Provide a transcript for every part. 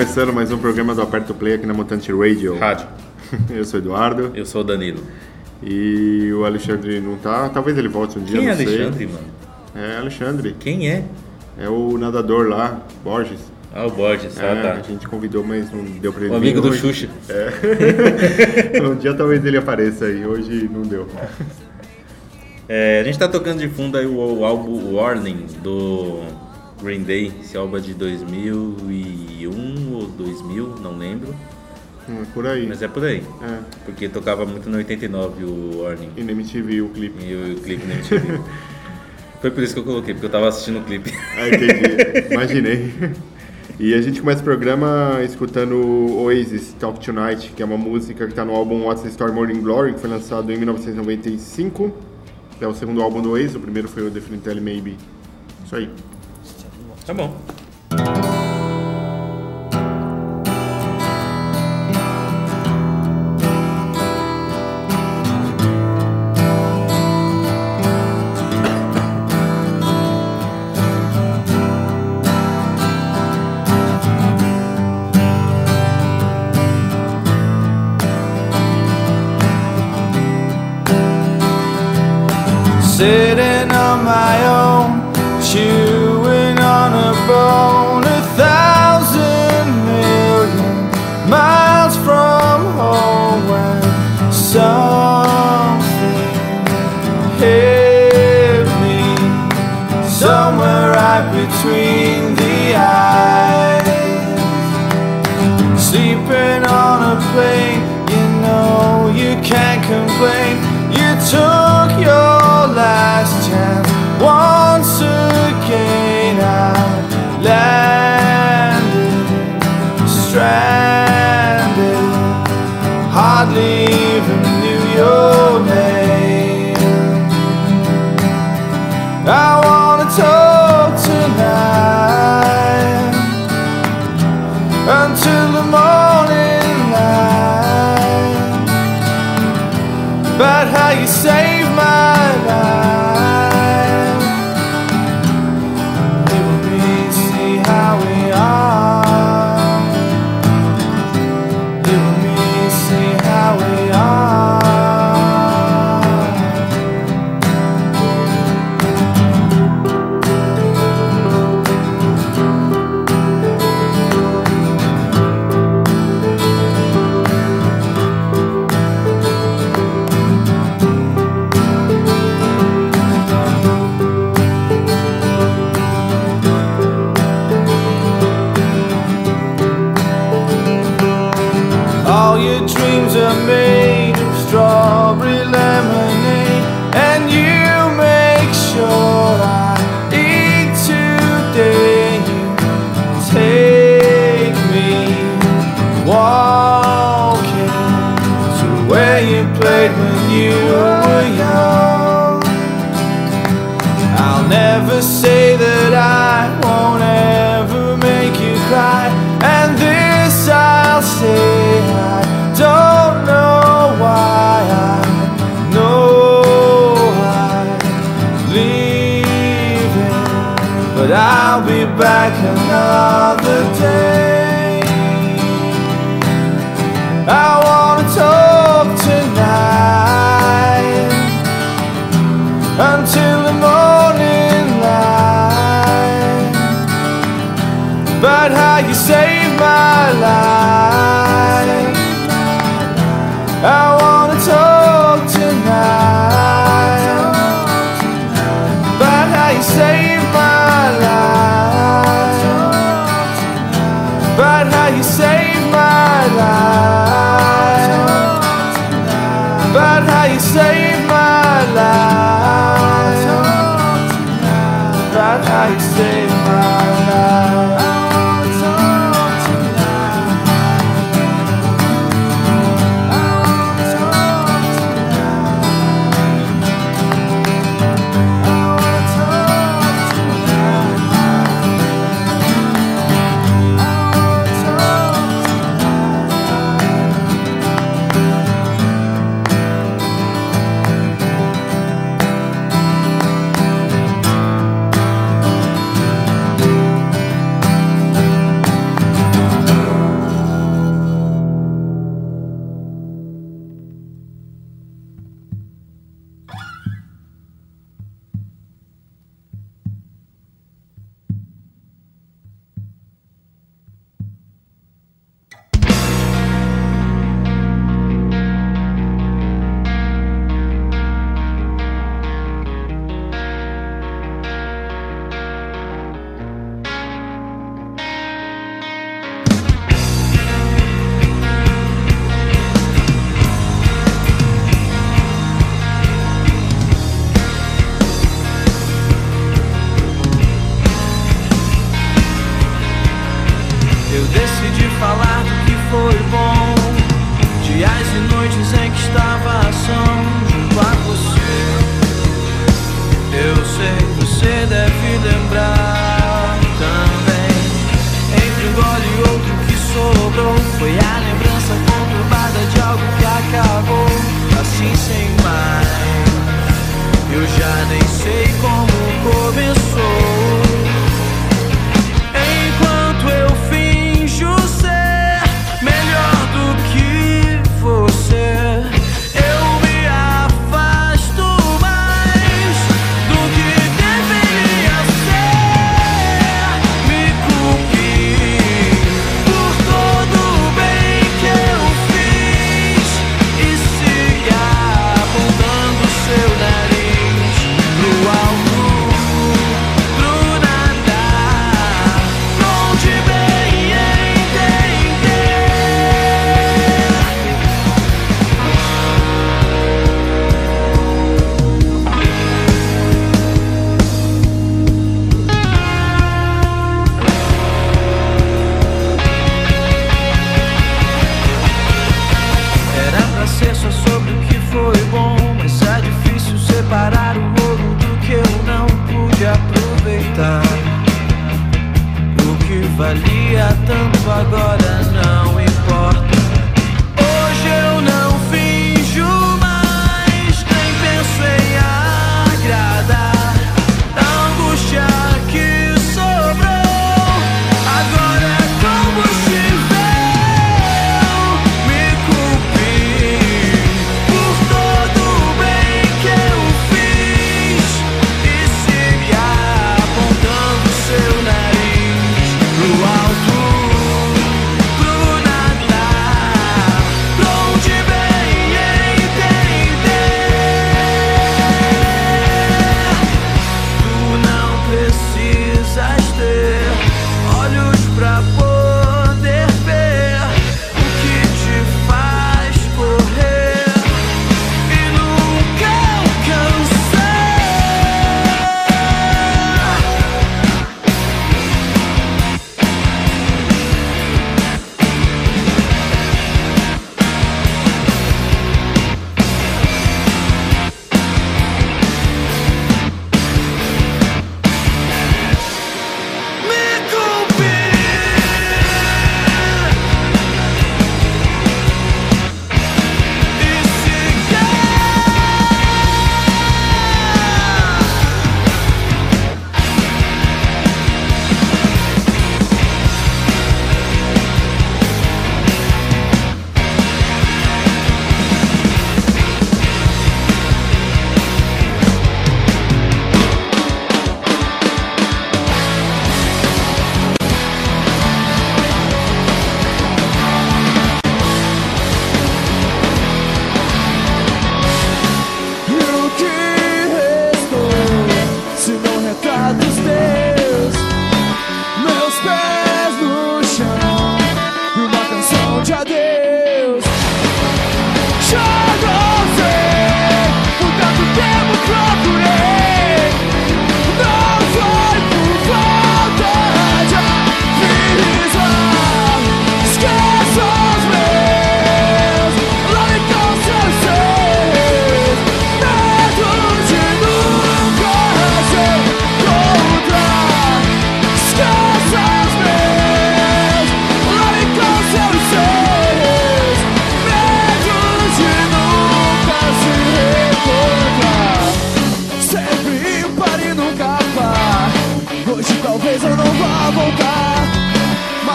começando mais um programa do Aperto Play aqui na Mutante Radio. Rádio. Eu sou o Eduardo Eu sou o Danilo. e o Alexandre não tá. Talvez ele volte um dia, Quem é não sei. Alexandre, mano? É Alexandre. Quem é? É o nadador lá, Borges. Ah, o Borges, É, ah, A tá. gente convidou, mas não deu pra ele O amigo do hoje. Xuxa. um dia talvez ele apareça aí, hoje não deu. É, a gente tá tocando de fundo aí o, o álbum Warning do Green Day. Esse álbum é de 2001 ou 2000, não lembro. Hum, Por aí. Mas é por aí. É. Porque tocava muito no 89 o Warning. E na MTV o clipe. E o, o clipe na MTV. Foi por isso que eu coloquei, porque eu tava assistindo o clipe. Ah, entendi. Imaginei. E a gente começa o programa escutando Oasis Talk Tonight, que é uma música que está no álbum What's the Story Morning Glory, que foi lançado em 1995. É o segundo álbum do Oasis, o primeiro foi o Definitely Maybe. Isso aí. Tá bom.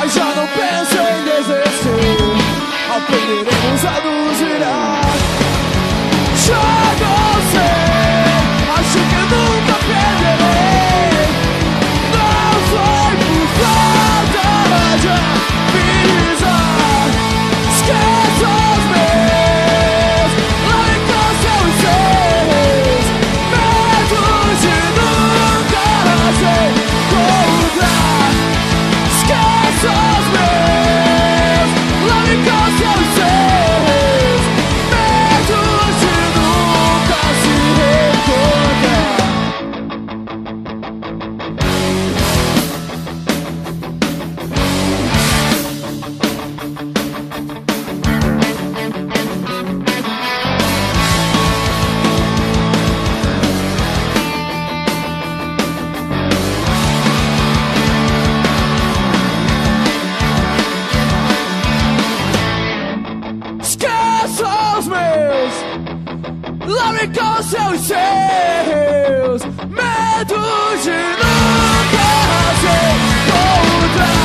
Mas já não penso em desistir. Aprenderemos a nos virar. Chora! Larry com seus é seus medos de nunca se outra.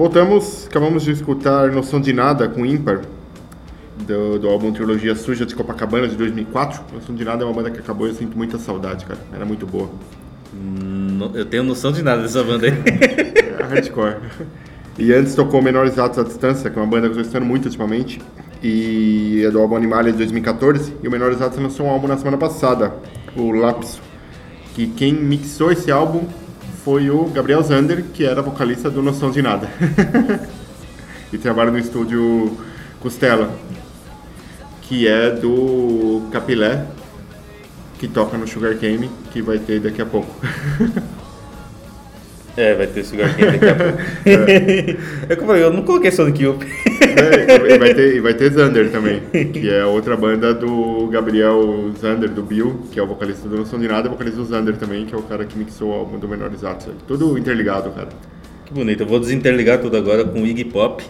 Voltamos, acabamos de escutar Noção de Nada com Ímpar, do, do álbum Trilogia Suja de Copacabana de 2004. Noção de Nada é uma banda que acabou e eu sinto muita saudade, cara. Era muito boa. No- Eu tenho noção de nada dessa banda aí. É hardcore. E antes tocou Menores Atos à Distância, que é uma banda que eu estou escutando muito ultimamente. E é do álbum Animalia de 2014. E o Menores Atos lançou um álbum na semana passada, o Lapso. Que quem mixou esse álbum foi o Gabriel Zander, que era vocalista do Noção de Nada. e trabalha no estúdio Costela, que é do Capilé, que toca no Sugar Cane, que vai ter daqui a pouco. É, vai ter Sugar Cane daqui a pouco. É como eu falei, eu não coloquei Sonic Youth. É, e vai ter, e vai ter Zander também, que é outra banda do Gabriel Zander, do Bill, que é o vocalista do Noção de Nada, e o vocalista do Zander também, que é o cara que mixou o álbum do Menores Atos. Tudo interligado, cara. Que bonito. Eu vou desinterligar tudo agora com Iggy Pop.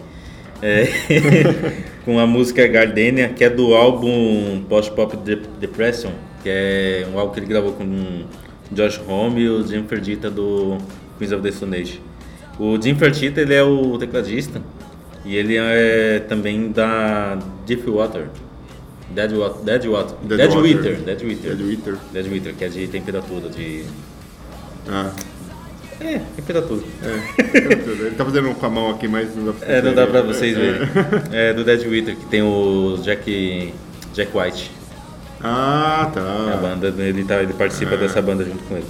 é, com a música Gardenia, que é do álbum Post Pop De- Depression, que é um álbum que ele gravou com Josh Homme e o Jim Fertitta do Queens of the Stone Age. O Jim Fertitta ele é o tecladista e ele é também da Deep Water. Dead Water, Dead Water, Dead Dead, Water. Wither, Dead Wither, Dead Wither. Dead Wither, que é de temperatura, de Ah, é temperatura. é. Ele tá fazendo com a mão aqui, mas não dá pra É, não dá pra vocês verem. É do Dead Wither, que tem o Jack, Jack White. Ah, A tá. banda, ele, tá, ele participa dessa banda junto com ele.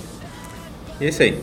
E é isso aí.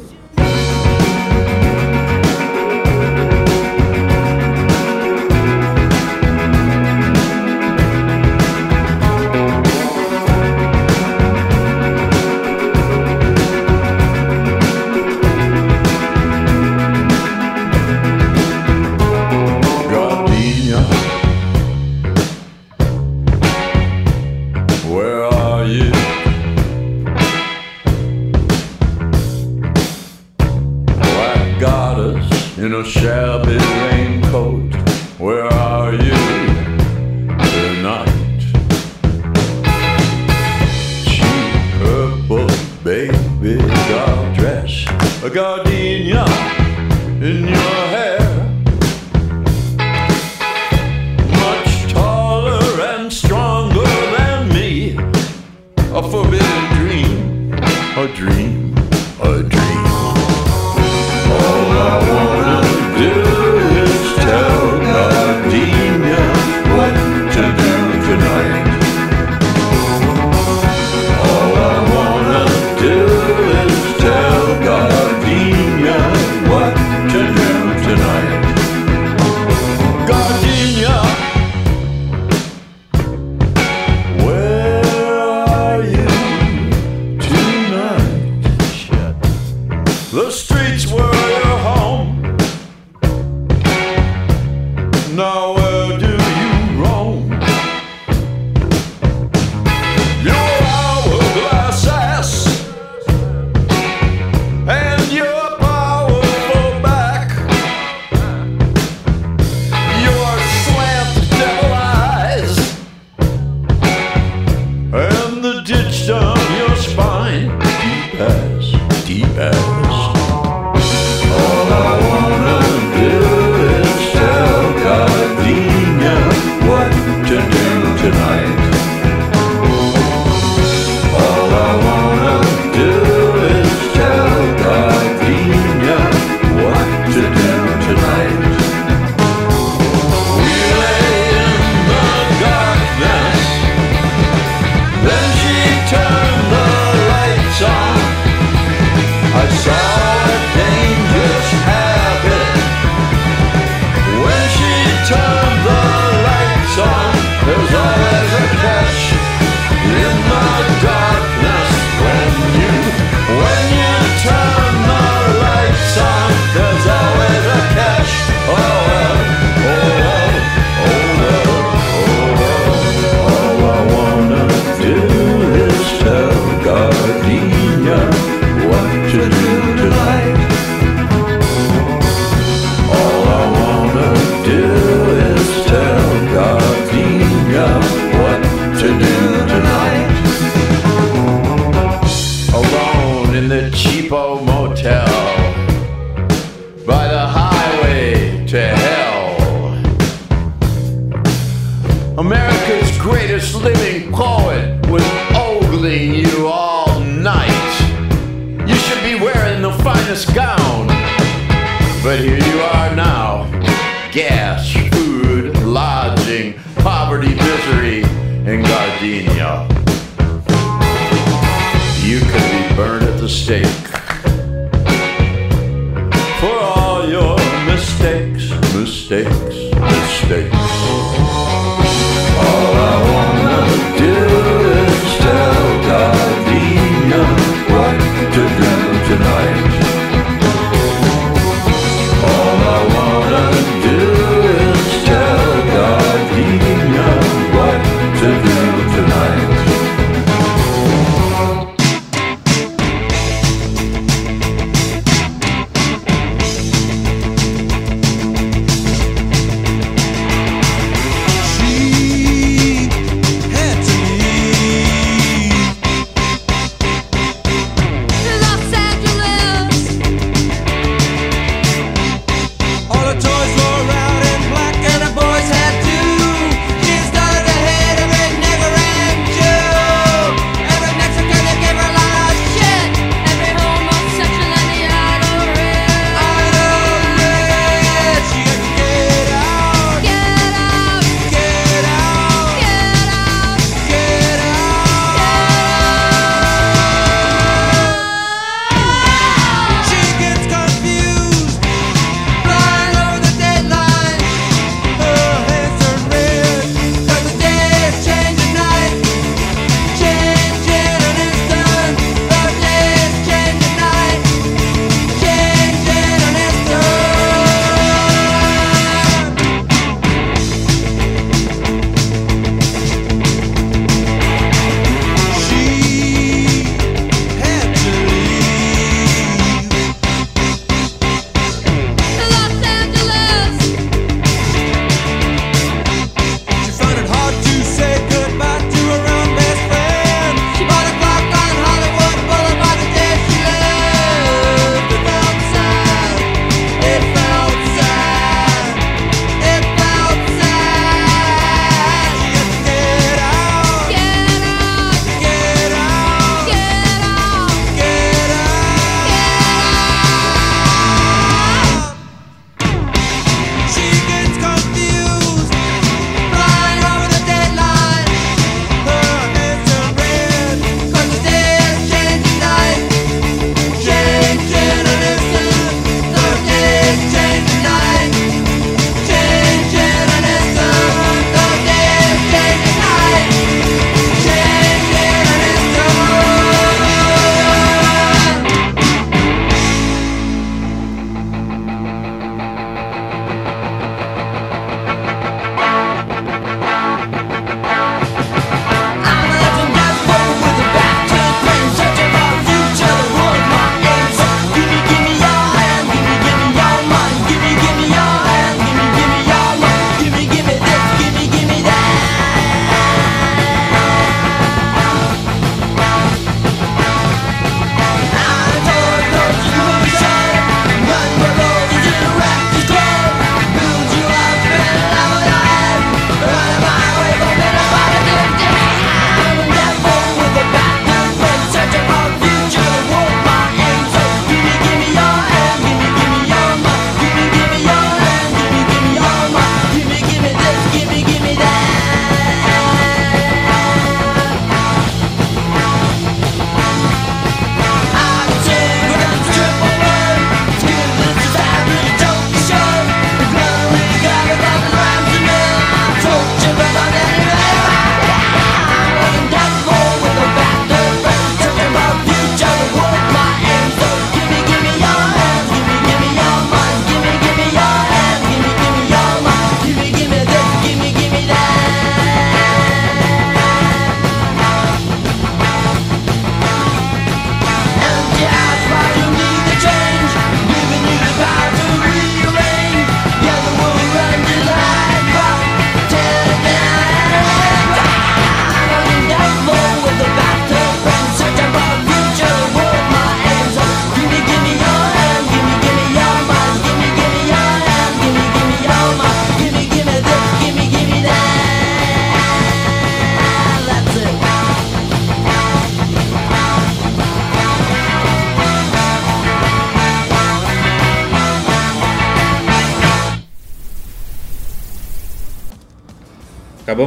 you all night. You should be wearing the finest gown. But here you are now. Gas, food, lodging, poverty, misery, and gardenia. You could be burned at the stake. For all your mistakes, mistakes, mistakes.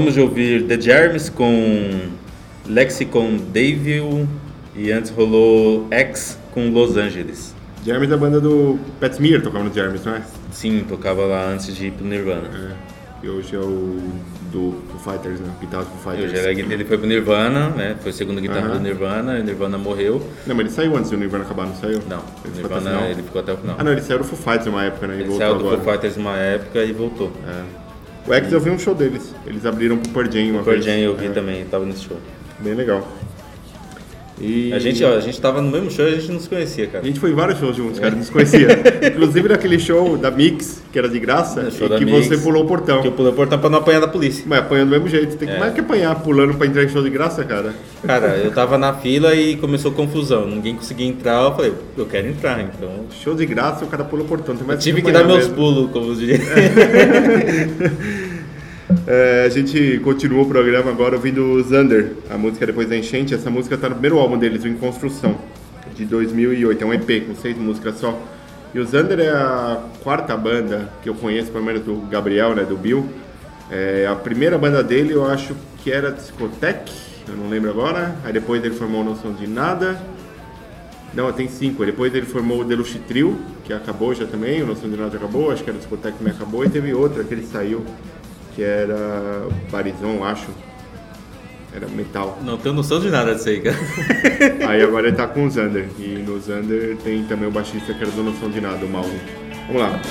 Acabamos de ouvir The Jeremys com Lexicon Devil e antes rolou X com Los Angeles. Jeremy da banda do Pat Smear tocava no Jeremy, não é? Sim, tocava lá antes de ir pro Nirvana. É. E hoje é o do Foo Fighters, né? Guitarra do Foo Hoje Fighters. ele, ele foi pro Nirvana, né? Foi o segundo guitarra do Nirvana, e o Nirvana morreu. Não, mas ele saiu antes do Nirvana acabar, não saiu? Não, Ele o ficou até o Nirvana ficou até o final. Ah, não, ele saiu do Foo Fighters uma época, né? E ele voltou saiu do agora. Foo Fighters uma época e voltou. É. O X eu vi um show deles. Eles abriram pro Pearl Jam uma Pearl vez. Jam eu vi É, também, tava nesse show. Bem legal. E... A gente, ó, a gente tava no mesmo show e a gente não se conhecia, A cara. gente foi em vários shows juntos, cara, não se conhecia. Inclusive naquele show da Mix, que era de graça, É, e que Mix. você pulou o portão. Que eu pulei o portão pra não apanhar da polícia. Mas apanhando do mesmo jeito. Tem que É. mais que apanhar pulando pra entrar em show de graça, cara. Cara, eu tava na fila e começou confusão. Ninguém conseguia entrar, eu falei, eu quero entrar, então. Show de graça, o cara pula o portão. Tem Eu mais tive que apanhar dar meus mesmo. pulos, como diria. É, a gente continua o programa agora ouvindo Zander, a música depois da enchente. Essa música tá no primeiro álbum deles, o Em Construção, de 2008. É um EP com seis músicas só. E o Zander é a quarta banda que eu conheço, pelo menos do Gabriel, né, do Bill. É, a primeira banda dele eu acho que era Discotech, eu não lembro agora. Aí depois ele formou Noção de Nada. Não, tem cinco. Depois ele formou o Deluxe Trio, que acabou já também, o Noção de Nada acabou, acho que era Discotech também acabou. E teve outra que ele saiu, que era Barizon, acho. Era metal. Não tenho noção de nada disso aí, cara. Aí agora ele tá com o Zander. E no Zander tem também o baixista que era do Noção de Nada, o Mauro. Vamos lá.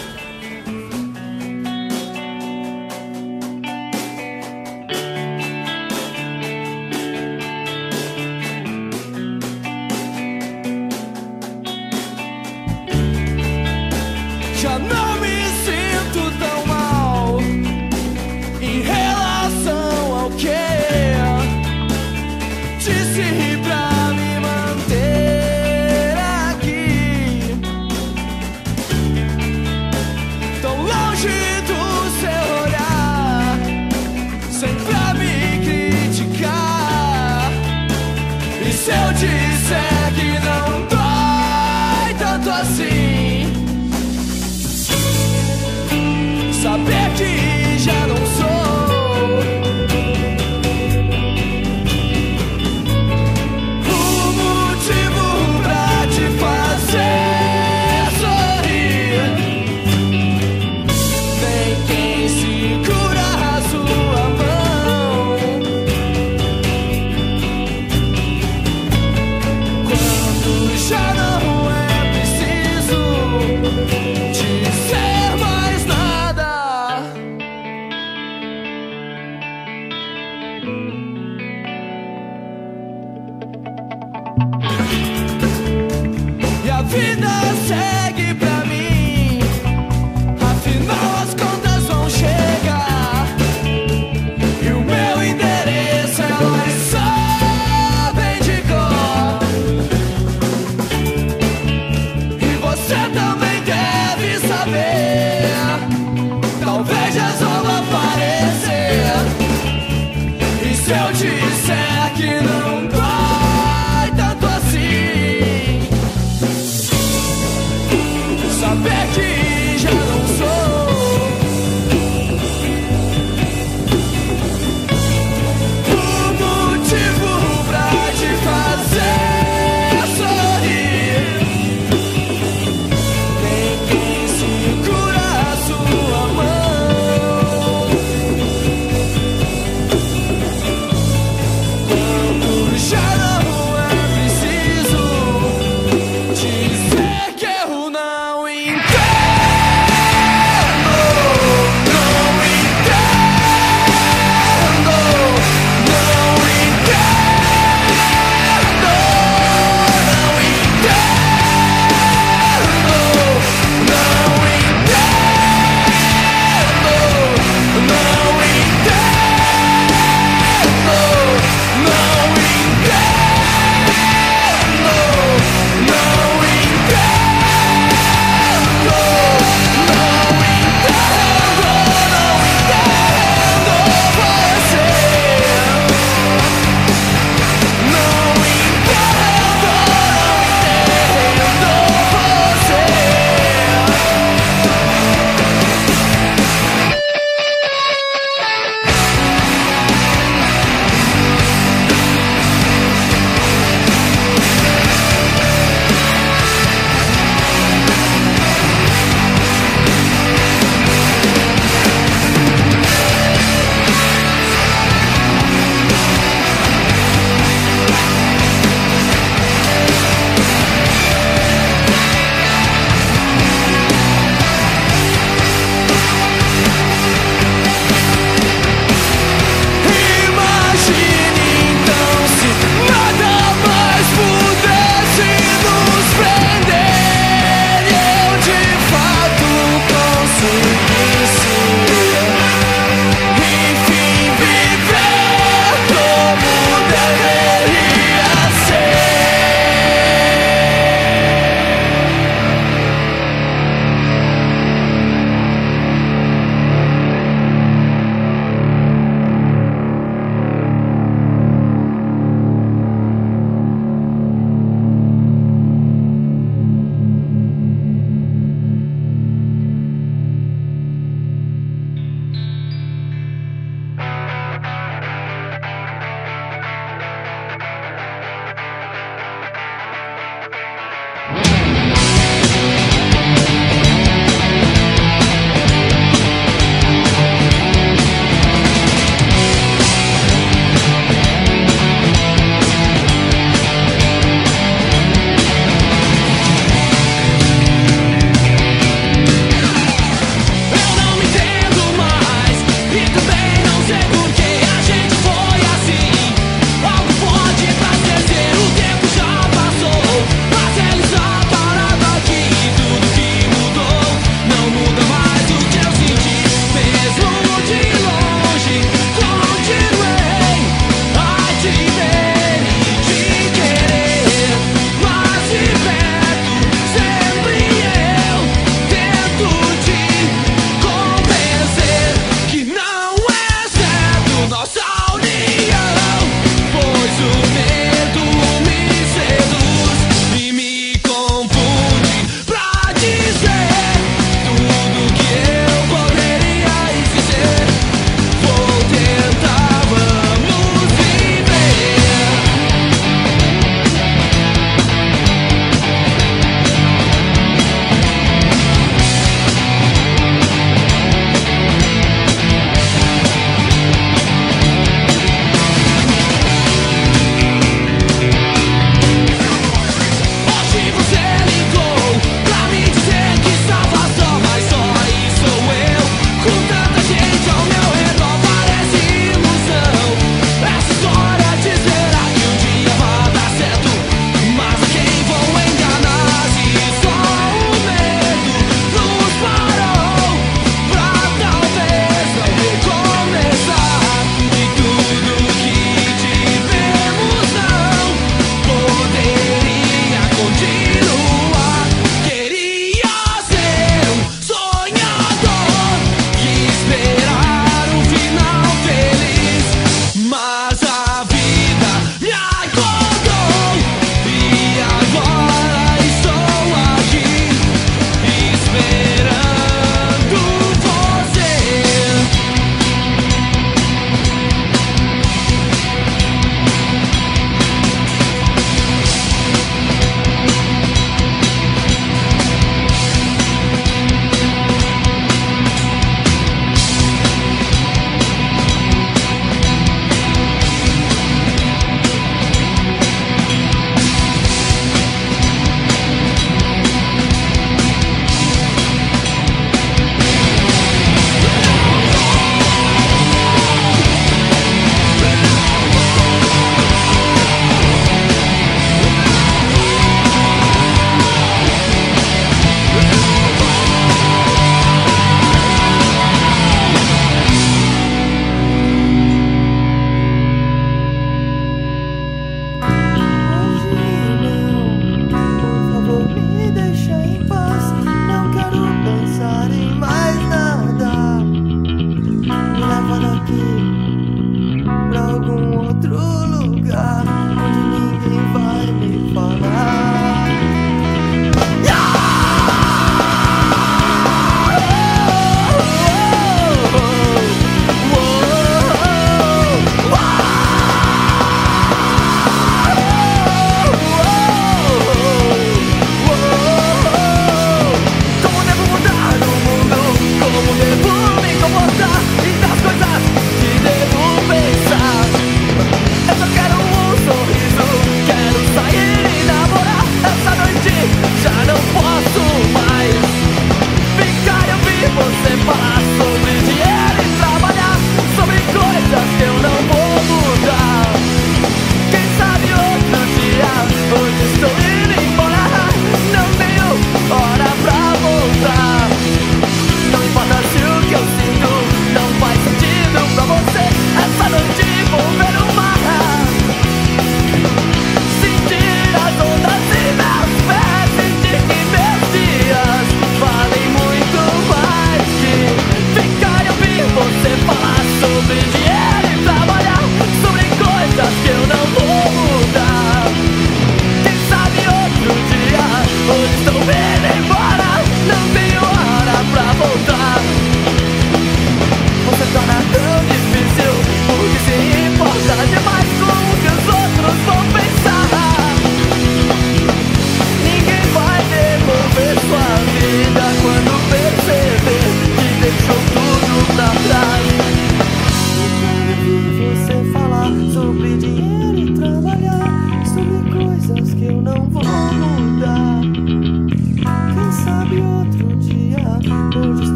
Saber que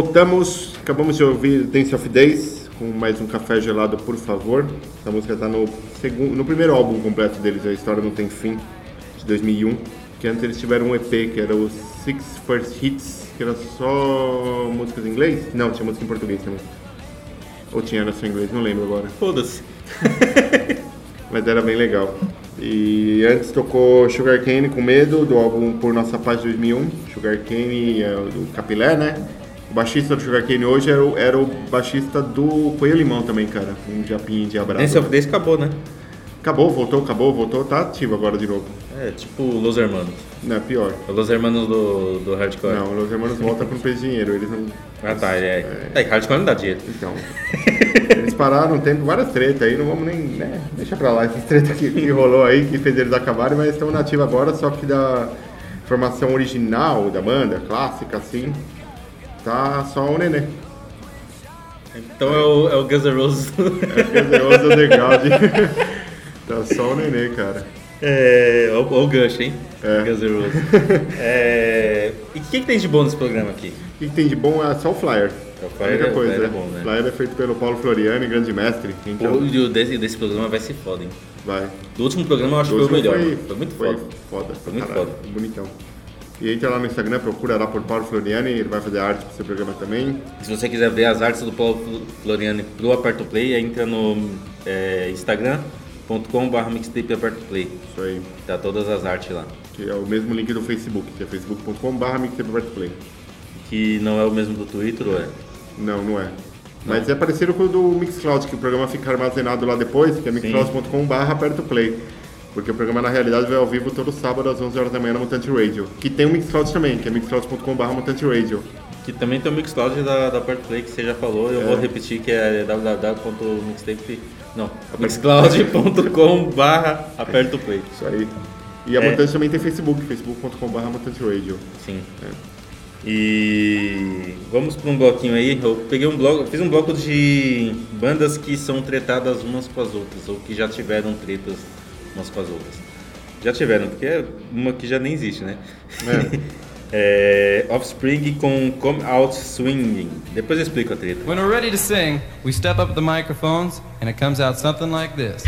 Voltamos, acabamos de ouvir Dance of Days com mais um café gelado, por favor. Essa música está no, segundo, no primeiro álbum completo deles, A História Não Tem Fim, de 2001. Que antes eles tiveram um EP que era o Six First Hits, que era só músicas em inglês? Não, tinha música em português também. Ou tinha era só em inglês, não lembro agora. Foda-se. Mas era bem legal. E antes tocou Sugar Cane com Medo, do álbum Por Nossa Paz de 2001. Sugar Cane é o do Capilé, né? O baixista do Sugar Cane hoje era o, era o baixista do Coelho Limão também, cara. Um japinho de abraço. Dance of Days acabou, né? Acabou, voltou, acabou, voltou. Tá ativo agora de novo. É, tipo Los Hermanos. Não, é pior. Los Hermanos do, do Hardcore. Não, os hermanos voltam com peso de dinheiro. Eles não... Ah, tá, é. É, Hardcore não dá dinheiro. Então... Eles pararam, tem várias tretas aí, não vamos nem, né, deixa pra lá essas tretas que, que rolou aí, que fez eles acabarem, mas estão nativos agora, só que da formação original da banda, clássica assim, tá só o Nenê. Então é o, é o Guns N' Roses. Poderoso underground. tá só o Nenê, cara. É, o gancho, hein? É. Guns N' Roses. É, e o que, que tem de bom nesse programa aqui? O que, que tem de bom é só o Flyer. O A Flyer única é- o coisa, Flyer é bom, né? O Flyer é feito pelo Paulo Floriani, grande mestre. É o- O e o desse, desse programa vai ser foda, hein? Vai. Do último programa eu acho que foi o melhor. Foi, muito foi foda. foda. Foi muito caralho, foda. Bonitão. E entra lá no Instagram, procura lá por Paulo Floriani, ele vai fazer arte pro seu programa também. Se você quiser ver as artes do Paulo Floriani pro Aperto Play, entra no é, instagram.com.br mixtape Aperto Play. Isso aí. Tá todas as artes lá. Que é o mesmo link do Facebook, que é facebook.com.br mixtapeplay. Que não é o mesmo do Twitter, ou é? Não, não é. Mas é parecido com o do Mixcloud, que o programa fica armazenado lá depois, que é mixcloud.com.br aperta o play. Porque o programa na realidade vai ao vivo todo sábado às 11 horas da manhã na Mutante Radio. Que tem o Mixcloud também, que é mixcloud.com.br Mutante Radio. Que também tem o Mixcloud da, da Aperto Play que você já falou, eu É. vou repetir que é www.mixtape. Não, mixcloud.com.br Aperto Play. Isso aí. E a É. Mutante também tem Facebook, facebook.com.br Mutante Radio. Sim. E vamos para um bloquinho aí. Eu peguei um bloco, fiz um bloco de bandas que são tretadas umas com as outras, ou que já tiveram tretas umas com as outras. Já tiveram, porque é uma que já nem existe, né? É, Offspring com Come Out Swinging. Depois eu explico a treta. When we're ready to sing, we step up the microphones and it comes out something like this.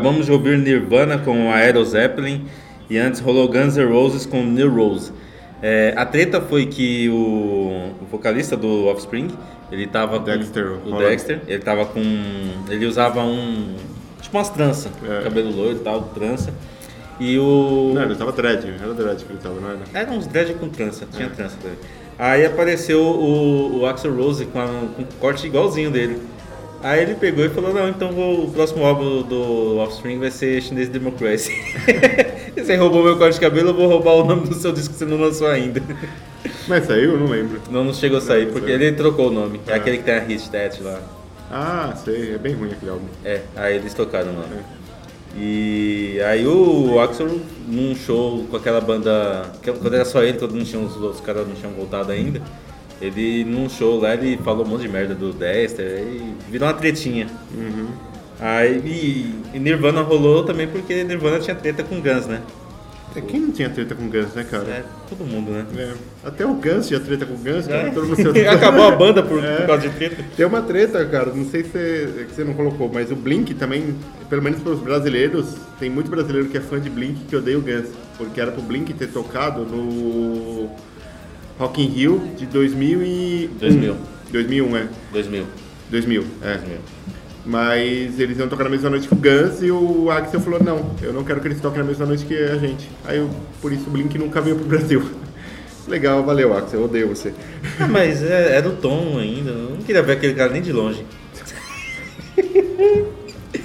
Acabamos de ouvir Nirvana com Aero Zeppelin e antes rolou Guns N' Roses com New Rose. É, a treta foi que o, o vocalista do Offspring, ele tava com Dexter o Holland. Dexter, ele tava com ele usava um tipo umas tranças, É. cabelo loiro e tal, trança. E o Não, ele tava dread, era dread que ele tava, não era? era uns dread com trança, tinha trança dele. Aí apareceu o, o Axel Rose com, a- com um corte igualzinho dele. Aí ele pegou e falou, não, então vou- o próximo álbum do Offspring vai ser Chinese Democracy. você roubou meu corte de cabelo, eu vou roubar o nome do seu disco que você não lançou ainda. Mas saiu? Eu não lembro. Não, não chegou a sair, Não, porque saiu. ele trocou o nome. É Ah. aquele que tem a Hit Stat lá. Ah, sei, é bem ruim aquele álbum. É, aí eles tocaram o nome. E aí o Axel, num show com aquela banda, quando era só ele, todos não tinham, os outros caras não tinham voltado ainda, ele num show lá, ele falou um monte de merda do Dexter, aí virou uma tretinha. Aí e, e Nirvana rolou também porque Nirvana tinha treta com Guns, né? É, quem não tinha treta com Guns, né, cara? É, todo mundo, né? É. Até o Guns tinha treta com Guns, cara. É. Todo mundo se- Acabou a banda por, É. por causa de treta. Tem uma treta, cara, não sei se você, que você não colocou, mas o Blink também, pelo menos para os brasileiros, tem muito brasileiro que é fã de Blink que odeia o Guns, porque era pro Blink ter tocado no Rock in Rio de 2001. 2000. 2001, é. 2000. 2000, é. Mas eles iam tocar na mesma noite que o Guns e o Axel falou, não, eu não quero que eles toquem na mesma noite que a gente. Aí, eu, por isso, o Blink nunca veio pro Brasil. Legal, valeu, Axel, eu odeio você. Ah, mas é- era o Tom ainda, eu não queria ver aquele cara nem de longe.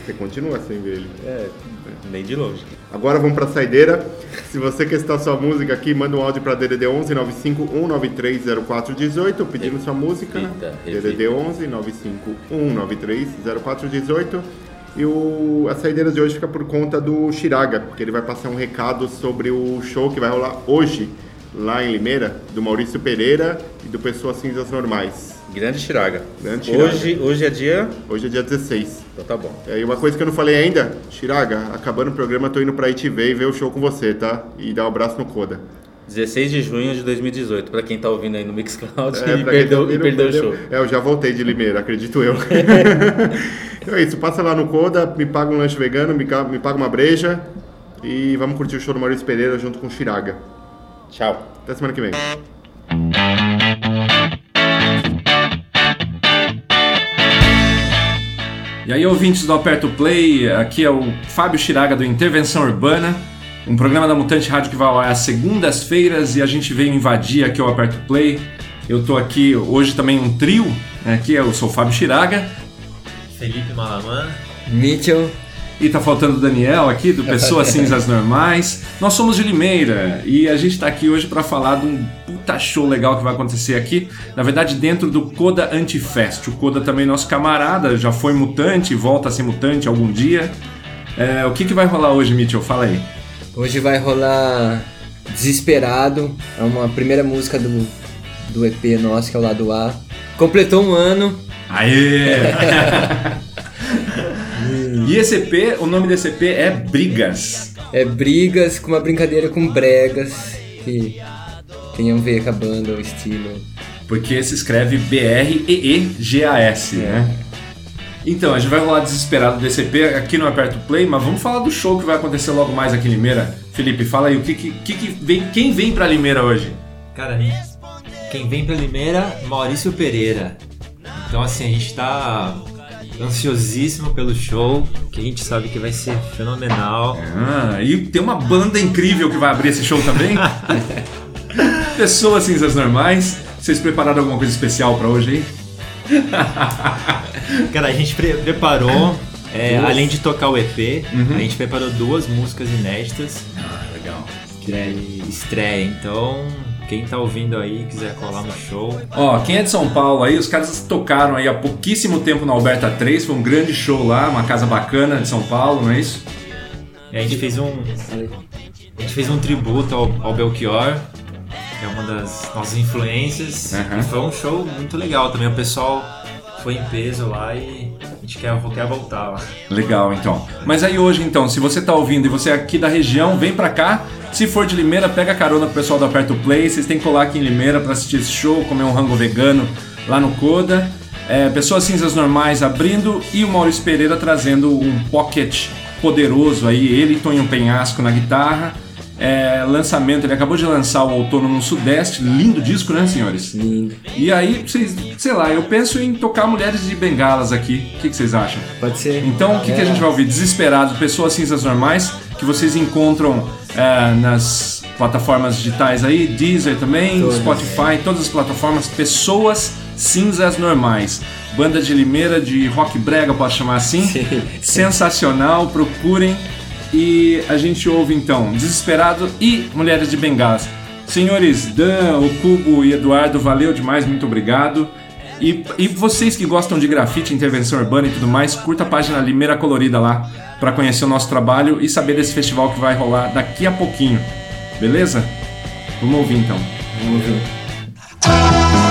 Você continua sem ver ele. É, nem de longe. Agora vamos pra saideira. Se você quer citar sua música aqui, manda um áudio pra DDD 11 95 193 0418 pedindo sua música. Repita, repita. DDD 11 95 193 0418. E o, a saideira de hoje fica por conta do Chiraga, porque ele vai passar um recado sobre o show que vai rolar hoje, lá em Limeira, do Maurício Pereira e do Pessoas Cinzas Normais. Grande Chiraga. Grande Chiraga. Hoje, hoje é dia. Hoje é dia 16. Então tá bom. É, E uma coisa que eu não falei ainda, Chiraga, acabando o programa, tô indo pra ITV e ver o show com você, tá? E dar um abraço no Coda. 16 de junho de 2018, pra quem tá ouvindo aí no Mixcloud É, e tá perdeu, e perdeu o show. É, eu já voltei de Limeira, acredito eu. então é isso, passa lá no Coda, me paga um lanche vegano, me, me paga uma breja e vamos curtir o show do Maurício Pereira junto com o Chiraga. Tchau. Até semana que vem. E aí, ouvintes do Aperto Play, aqui é o Fábio Chiraga do Intervenção Urbana, um programa da Mutante Rádio que vai ao ar às segundas-feiras e a gente veio invadir aqui o Aperto Play. Eu tô aqui hoje também um trio, né, aqui eu sou o Fábio Chiraga Felipe Malaman. Mitchell. E tá faltando o Daniel aqui do Pessoas Cinzas Normais. Nós somos de Limeira e a gente tá aqui hoje para falar de um puta show legal que vai acontecer aqui, na verdade dentro do Coda Antifest. O Coda também é nosso camarada, já foi mutante, volta a ser mutante algum dia. É, o que, que vai rolar hoje, Mitchell? Fala aí. Hoje vai rolar Desesperado. É uma primeira música do, do EP nosso, que é o lado A. Completou um ano. Aê! e esse EP, o nome desse EP é Brigas. É brigas com uma brincadeira com bregas. Que tem a ver com a banda, o estilo. Porque se escreve B-R-E-E-G-A-S, né? Então, a gente vai rolar desesperado desse EP aqui no Aperto Play, mas vamos falar do show que vai acontecer logo mais aqui em Limeira. Felipe, fala aí, o que, que, que vem, quem vem pra Limeira hoje? Cara, quem vem pra Limeira, Maurício Pereira. Então, assim, a gente tá ansiosíssimo pelo show, que a gente sabe que vai ser fenomenal. Ah, e tem uma banda incrível que vai abrir esse show também. Pessoas cinzas normais. Vocês prepararam alguma coisa especial pra hoje aí? Cara, a gente pre- preparou, é, além de tocar o EP, Uhum. a gente preparou duas músicas inéditas Ah, legal. de estreia. Então, quem tá ouvindo aí quiser colar no show, Ó, quem é de São Paulo aí, os caras tocaram aí há pouquíssimo tempo na Alberta 3, foi um grande show lá, uma casa bacana de São Paulo, não é isso? E a gente fez um. A gente fez um tributo ao, ao Belchior, que é uma das nossas influências. Aham. E foi um show muito legal também. O pessoal foi em peso lá e a gente quer, quer voltar lá. Legal, então. Mas aí hoje, então, se você tá ouvindo e você é aqui da região, vem pra cá. Se for de Limeira, pega carona com o pessoal do Aperto Play. Vocês têm que colar aqui em Limeira pra assistir esse show, comer um rango vegano lá no Coda. É, Pessoas Cinzas Normais abrindo e o Maurício Pereira trazendo um pocket poderoso aí, ele e Tonho Penhasco na guitarra. É, lançamento, ele acabou de lançar o Outono no Sudeste, lindo disco, né, senhores? Lindo. E aí, vocês, sei lá, eu penso em tocar Mulheres de Bengalas aqui. O que, que vocês acham? Pode ser. Então, o que, que a É. gente vai ouvir? Desesperados, Pessoas Cinzas Normais, que vocês encontram é, nas plataformas digitais aí, Deezer também, Todas, Spotify, todas as plataformas, Pessoas Cinzas Normais. Banda de Limeira, de rock brega, posso chamar assim. Sim. Sensacional, procurem. E a gente ouve então Desesperado e Mulheres de Bengalas. Senhores Dan, o Cubo e Eduardo, valeu demais, muito obrigado. E, e vocês que gostam de grafite, intervenção urbana e tudo mais, curta a página Limeira Colorida lá para conhecer o nosso trabalho e saber desse festival que vai rolar daqui a pouquinho. Beleza? Vamos ouvir então. Vamos ver.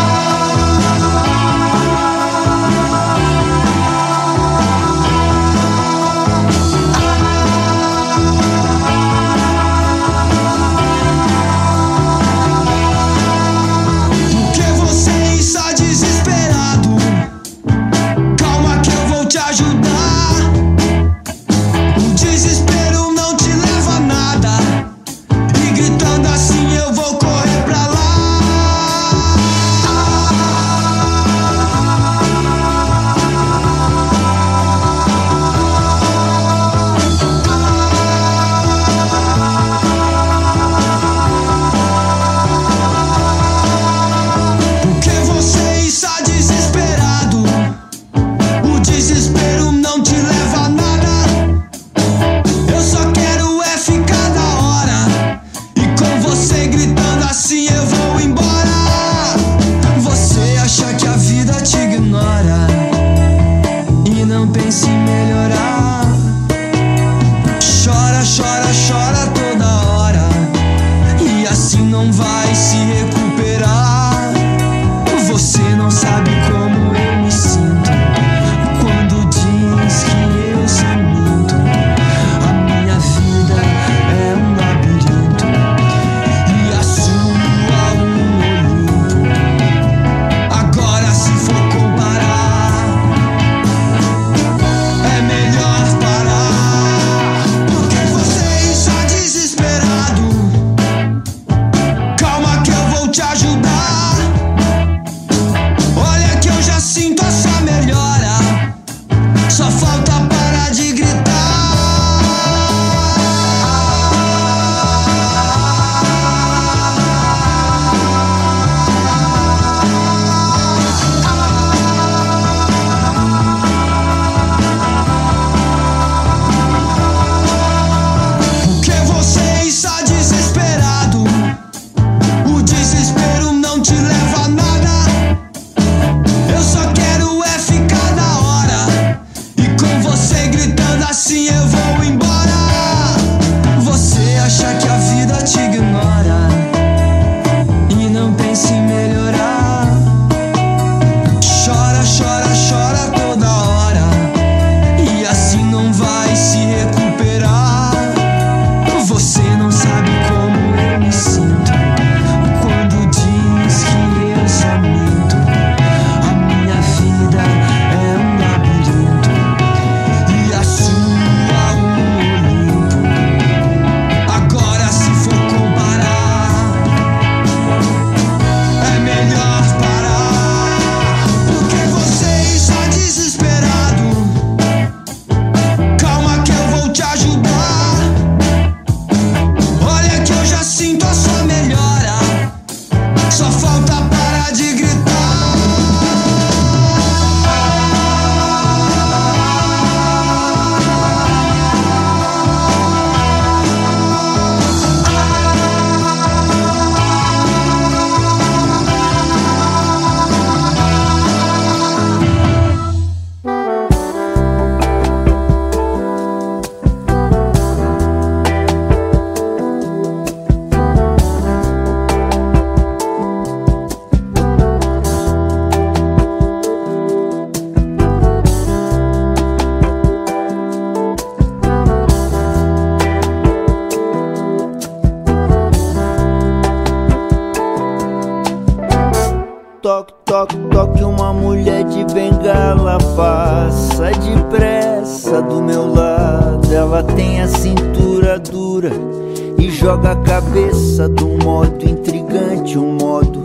E joga a cabeça de um modo intrigante, um modo,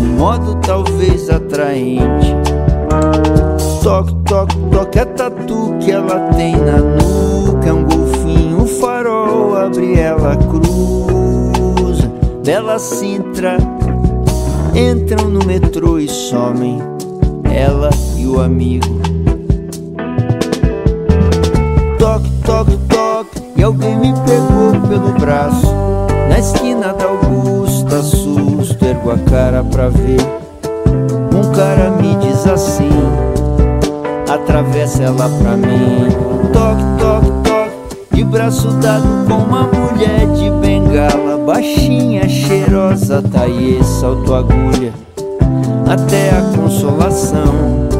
um modo talvez atraente. Toque, toque, toque, é tatu que ela tem na nuca, um golfinho, um farol abre, ela cruza, Bela Sintra entram no metrô e somem, ela e o amigo. Toque, toque, toque, alguém me pegou pelo braço. Na esquina da Augusta, susto, ergo a cara pra ver. Um cara me diz assim, atravessa ela pra mim. Toque, toque, toque, de braço dado com uma mulher de bengala, baixinha, cheirosa, taie, salto agulha, até a consolação.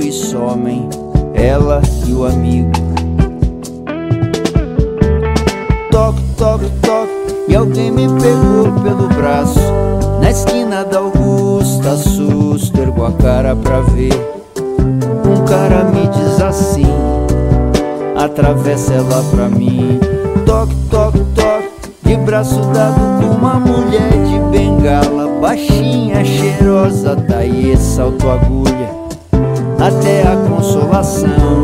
E somem, ela e o amigo. Toque, toque, toque, e alguém me pegou pelo braço. Na esquina da Augusta, susto, ergo a cara pra ver. Um cara me diz assim, atravessa ela pra mim. Toque, toque, toque, de braço dado com uma mulher de bengala, baixinha, cheirosa, taie, salto agulha, até a consolação.